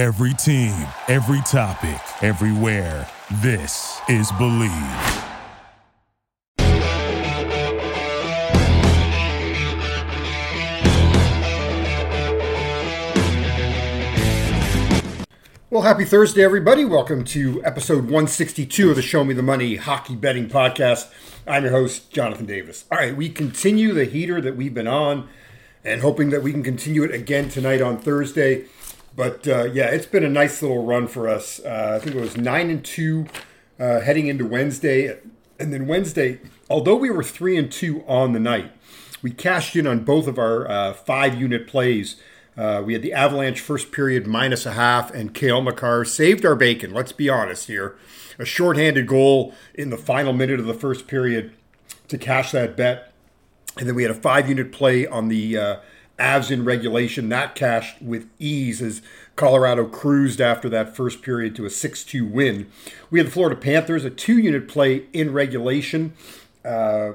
Every team, every topic, everywhere. This is Believe. Well, happy Thursday, everybody. Welcome to episode 162 of the Show Me the Money Hockey Betting Podcast. I'm your host, Jonathan Davis. All right, we continue the heater that we've been on and hoping that we can continue it again tonight on Thursday. But uh, yeah, it's been a nice little run for us. Uh, I think it was 9 and 2 uh, heading into Wednesday. And then Wednesday, although we were 3 and 2 on the night, we cashed in on both of our uh, five unit plays uh, we had the Avalanche first period minus a half, and Cale Makar saved our bacon. Let's be honest here. A shorthanded goal in the final minute of the first period to cash that bet. And then we had a five unit play on the uh, Avs in regulation. That cashed with ease as Colorado cruised after that first period to a 6 2 win. We had the Florida Panthers, a two unit play in regulation. Uh,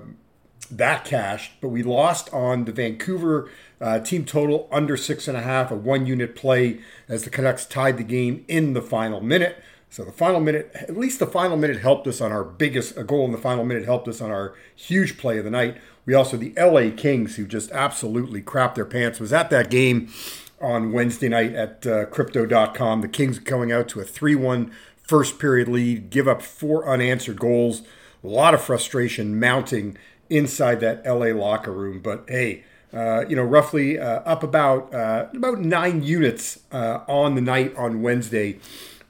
that cashed, but we lost on the Vancouver uh, team total under six and a half, a one unit play as the Canucks tied the game in the final minute. So the final minute, at least the final minute helped us on our biggest, goal in the final minute helped us on our huge play of the night. We also, the LA Kings, who just absolutely crapped their pants, was at that game on Wednesday night at uh, crypto.com. The Kings going out to a 3 1 first period lead, give up four unanswered goals. A lot of frustration mounting inside that LA locker room. But hey, uh, you know, roughly uh, up about uh, about nine units uh, on the night on Wednesday,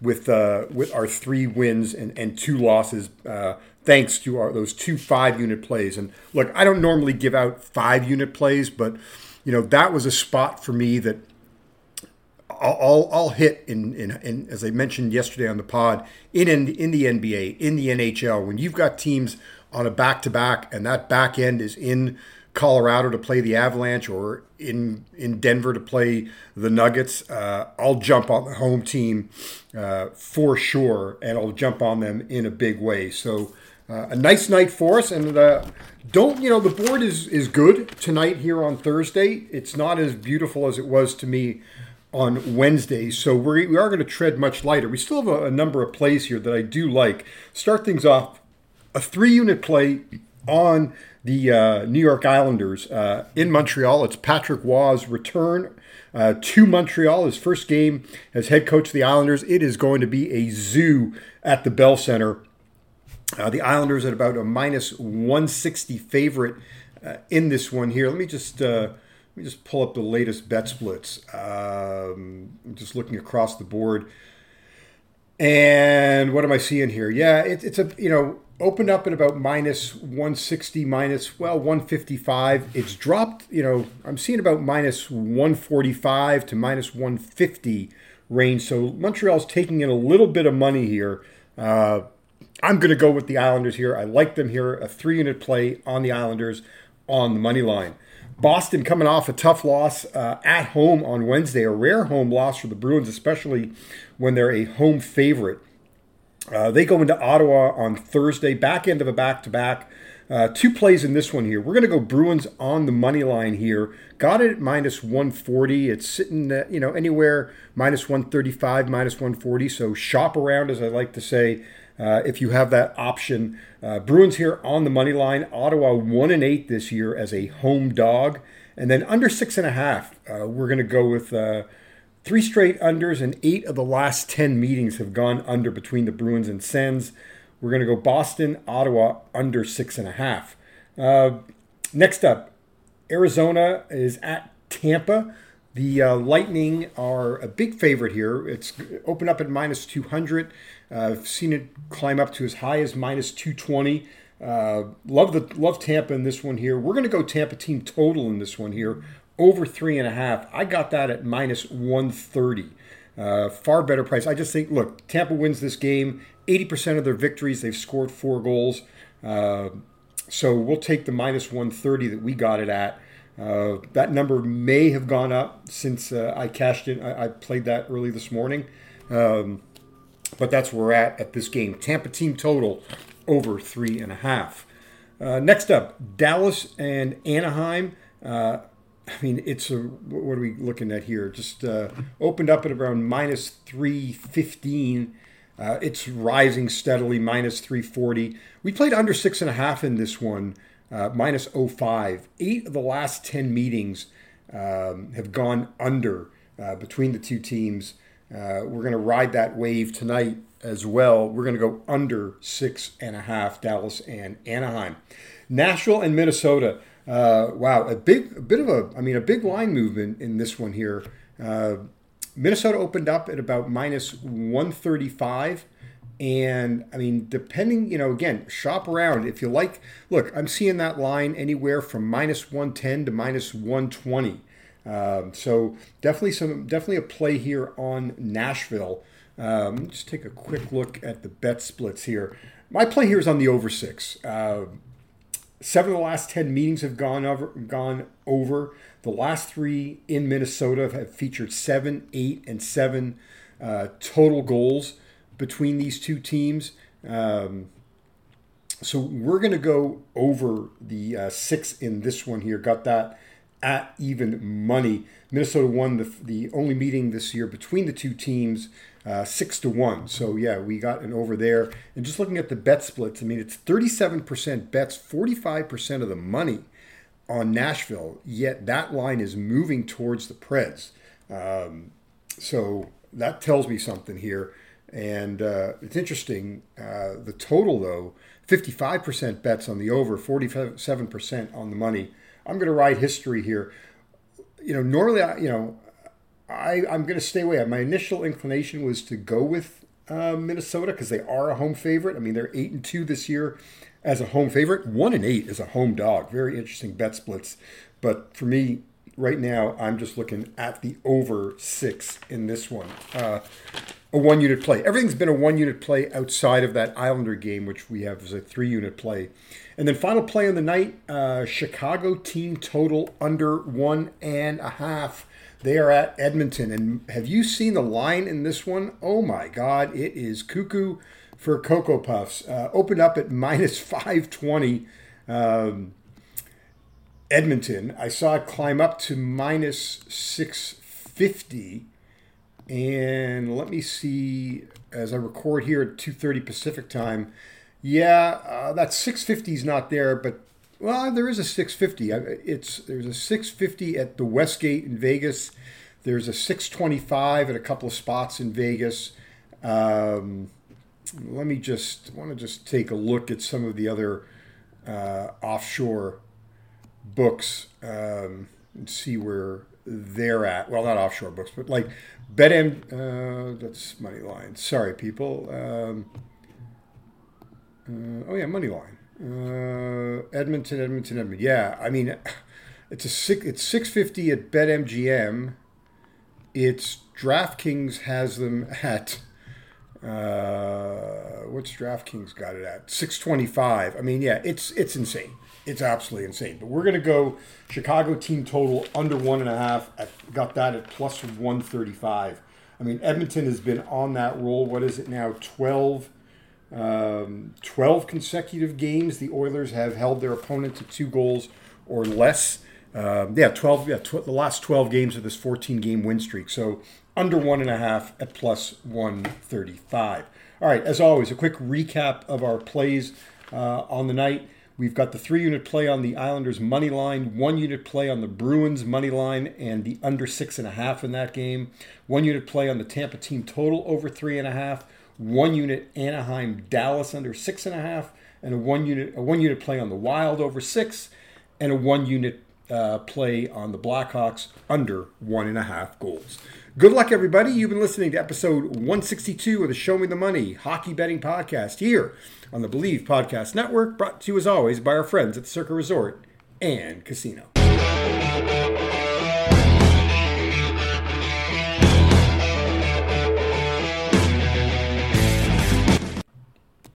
with uh, with our three wins and, and two losses, uh, thanks to our those two five unit plays. And look, I don't normally give out five unit plays, but you know that was a spot for me that. I'll, I'll hit in, in, in, as I mentioned yesterday on the pod in, in in the NBA in the NHL when you've got teams on a back to back and that back end is in Colorado to play the Avalanche or in in Denver to play the Nuggets, uh, I'll jump on the home team uh, for sure, and I'll jump on them in a big way. So uh, a nice night for us, and uh, don't you know the board is is good tonight here on Thursday. It's not as beautiful as it was to me on Wednesday, so we're, we are going to tread much lighter. We still have a, a number of plays here that I do like. Start things off a three unit play on the uh, New York Islanders uh, in Montreal. It's Patrick Roy's return uh, to Montreal, his first game as head coach of the Islanders. It is going to be a zoo at the Bell Center. Uh, the Islanders at about a minus 160 favorite uh, in this one here. Let me just uh, let me just pull up the latest bet splits. Um, just looking across the board. And what am I seeing here? Yeah, it, it's a you know opened up at about minus 160 minus well 155 it's dropped you know i'm seeing about minus 145 to minus 150 range. So montreal's taking in a little bit of money here. Uh, i'm going to go with the islanders here. I like them here. A three unit play on the islanders on the money line. Boston coming off a tough loss uh, at home on wednesday a rare home loss for the bruins especially when they're a home favorite uh, they go into Ottawa on Thursday, back end of a back to back. two plays in this one here. We're going to go Bruins on the money line here. Got it at minus 140. It's sitting, uh, you know, anywhere minus 135, minus 140. So shop around, as I like to say, uh, if you have that option. Uh, Bruins here on the money line. Ottawa one and eight this year as a home dog, and then under six and a half. Uh, we're going to go with Three straight unders and eight of the last 10 meetings have gone under between the Bruins and Sens. We're going to go Boston, Ottawa under six and a half. Uh, next up, Arizona is at Tampa. The uh, Lightning are a big favorite here. It's opened up at minus 200. Uh, I've seen it climb up to as high as minus 220. Uh, love the love Tampa in this one here. We're going to go Tampa team total in this one here over three and a half. I got that at minus 130. Uh, far better price. I just think, look, Tampa wins this game. 80% of their victories, they've scored four goals. Uh, so we'll take the minus 130 that we got it at. Uh, that number may have gone up since uh, I cashed in. I, I, played that early this morning. Um, but that's where we're at at this game. Tampa team total over three and a half. Uh, next up, Dallas and Anaheim. I mean, it's a what are we looking at here? Just uh, opened up at around minus three fifteen. Uh, it's rising steadily, minus 340. We played under six and a half in this one, uh, minus 05. Eight of the last 10 meetings um, have gone under uh, between the two teams. Uh, we're going to ride that wave tonight as well. We're going to go under six and a half, Dallas and Anaheim. Nashville and Minnesota. Uh, wow, a big, a bit of a, I mean, a big line movement in this one here. Uh, Minnesota opened up at about minus 135. And I mean, depending, you know, again, shop around. If you like, look, I'm seeing that line anywhere from minus 110 to minus 120. Um, so definitely some, definitely a play here on Nashville. Um, just take a quick look at the bet splits here. My play here is on the over six. Uh, seven of the last ten meetings have gone over. Gone over. The last three in Minnesota have featured seven, eight, and seven uh, total goals between these two teams. Um, so we're going to go over the uh, six in this one here. Got that at even money. Minnesota won the, the only meeting this year between the two teams, uh, six to one. So yeah, we got an over there. And just looking at the bet splits, I mean, it's 37% bets, 45% of the money on Nashville. Yet that line is moving towards the Preds. Um, so that tells me something here. And uh, it's interesting. Uh, the total, though, 55% bets on the over, 47% on the money. I'm going to ride history here. You know, normally, I, you know, I, I'm going to stay away. My initial inclination was to go with uh, Minnesota because they are a home favorite. I mean, they're eight and two this year as a home favorite. One and eight is a home dog. Very interesting bet splits. But for me, right now, I'm just looking at the over six in this one. Uh, a one unit play. Everything's been a one unit play outside of that Islander game, which we have as a three unit play. And then final play on the night uh, Chicago team total under one and a half. They are at Edmonton. And have you seen the line in this one? Oh my God, it is cuckoo for Cocoa Puffs. Uh, opened up at minus 520. Um, Edmonton. I saw it climb up to minus 650. And let me see as I record here at 2:30 Pacific time. Yeah, uh, that 650 is not there, but well, there is a 650. It's there's a 650 at the Westgate in Vegas. There's a 625 at a couple of spots in Vegas. Um, let me just want to just take a look at some of the other uh, offshore books um, and see where they're at. Well, not offshore books, but like BetM. Uh, that's money line. Sorry, people. Um, uh, oh yeah, money line. Uh, Edmonton, Edmonton, Edmonton. Yeah, I mean, it's a six. It's six fifty at BetMGM. It's DraftKings has them at. Uh, what's DraftKings got it at? Six twenty five. I mean, yeah, it's it's insane. It's absolutely insane. But we're gonna go Chicago team total under one and a half. I got that at plus one thirty five. I mean, Edmonton has been on that roll. What is it now? Twelve um, 12 consecutive games, the Oilers have held their opponent to two goals or less. Um, yeah, 12. Yeah, tw- the last 12 games of this 14 game win streak. So under one and a half at plus 135. All right, as always, a quick recap of our plays uh, on the night. We've got the three unit play on the Islanders money line, one unit play on the Bruins money line, and the under six and a half in that game. One unit play on the Tampa team total over three and a half one unit Anaheim Dallas under six and a half, and a one unit a one unit play on the Wild over six, and a one unit uh, play on the Blackhawks under one and a half goals. Good luck, everybody. You've been listening to episode 162 of the Show Me the Money Hockey Betting Podcast here on the Believe Podcast Network, brought to you as always by our friends at the Circa Resort and Casino.